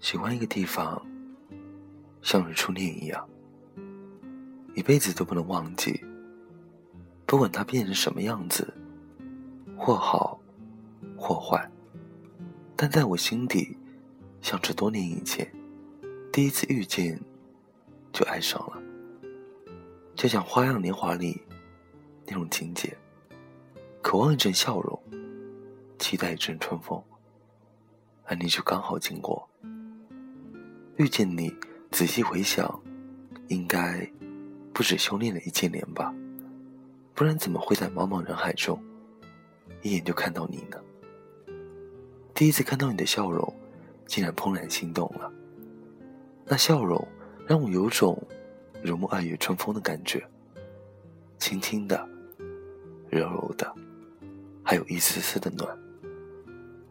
喜欢一个地方，像是初恋一样，一辈子都不能忘记。不管它变成什么样子，或好或坏，但在我心底，像是多年以前第一次遇见，就爱上了。就像《花样年华》里那种情节，渴望一阵笑容，期待一阵春风，而你就刚好经过。遇见你，仔细回想，应该不止修炼了一千年吧，不然怎么会在茫茫人海中，一眼就看到你呢？第一次看到你的笑容，竟然怦然心动了。那笑容让我有种如沐二月春风的感觉，轻轻的，柔柔的，还有一丝丝的暖。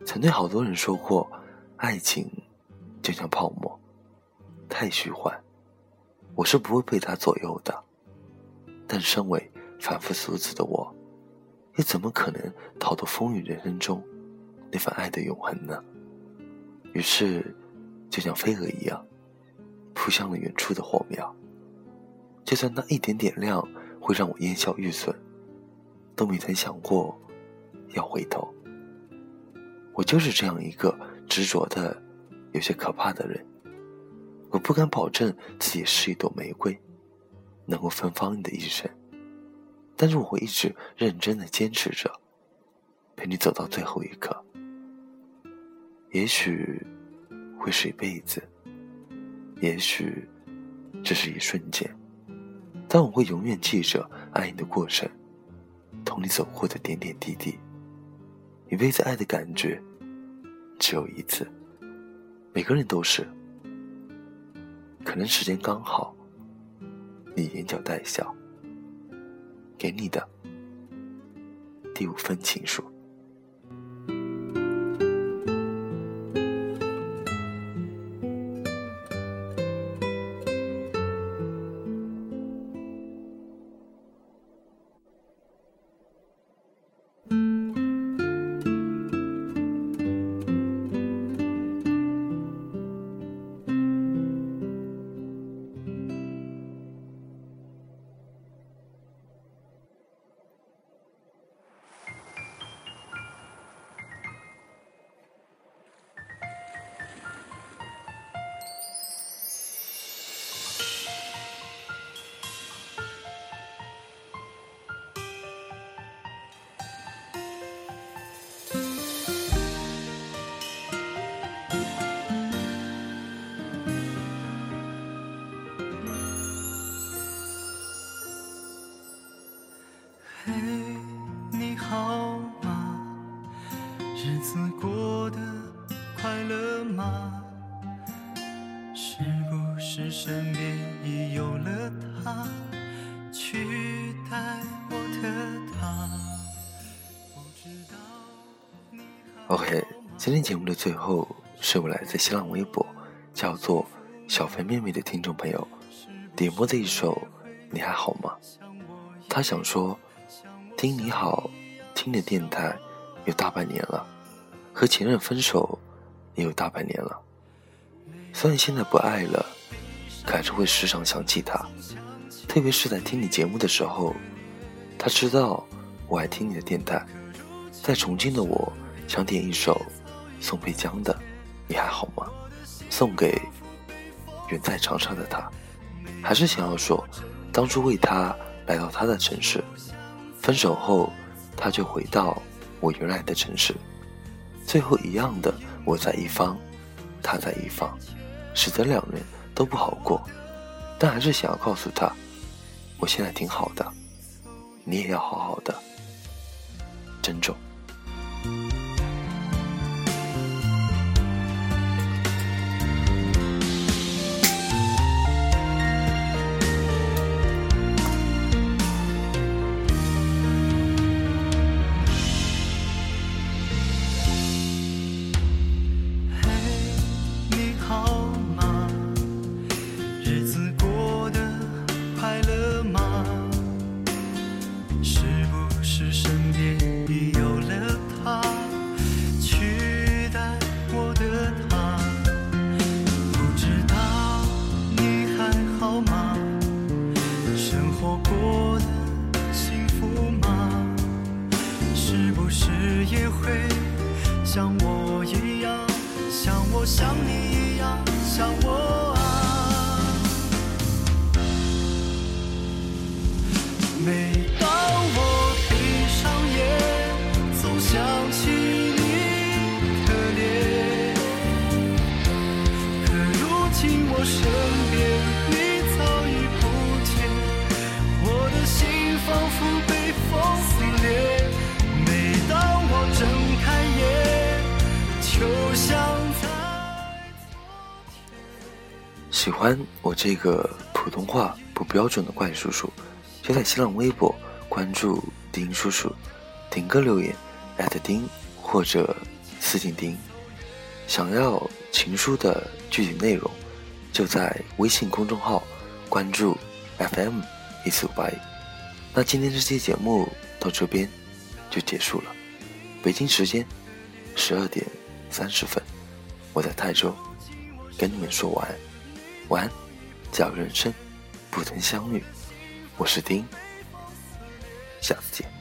曾对好多人说过，爱情就像泡沫。太虚幻，我是不会被他左右的。但身为凡夫俗子的我，又怎么可能逃脱风雨人生中那份爱的永恒呢？于是，就像飞蛾一样，扑向了远处的火苗。就算那一点点亮会让我烟消玉损，都没曾想过要回头。我就是这样一个执着的、有些可怕的人。我不敢保证自己是一朵玫瑰，能够芬芳你的一生，但是我会一直认真的坚持着，陪你走到最后一刻。也许会是一辈子，也许只是一瞬间，但我会永远记着爱你的过程，同你走过的点点滴滴。一辈子爱的感觉只有一次，每个人都是。可能时间刚好，你眼角带笑，给你的第五份情书。身边已有了他，取代我的他。OK，今天节目的最后是我来自新浪微博叫做小肥妹妹的听众朋友点播的一首《你还好吗》。他想说，听你好听的电台有大半年了，和前任分手也有大半年了，虽然现在不爱了。还是会时常想起他，特别是在听你节目的时候，他知道我爱听你的电台。在重庆的我，想点一首宋佩江的《你还好吗》，送给远在长沙的他。还是想要说，当初为他来到他的城市，分手后他就回到我原来的城市，最后一样的我在一方，他在一方，使得两人。都不好过，但还是想要告诉他，我现在挺好的，你也要好好的，珍重。也会像我喜欢我这个普通话不标准的怪叔叔，就在新浪微博关注丁叔叔，点歌留言艾特丁或者私信丁。想要情书的具体内容，就在微信公众号关注 FM 一四五八一。那今天这期节目到这边就结束了，北京时间十二点三十分，我在泰州跟你们说晚安，晚安，叫人生不曾相遇，我是丁，下次见。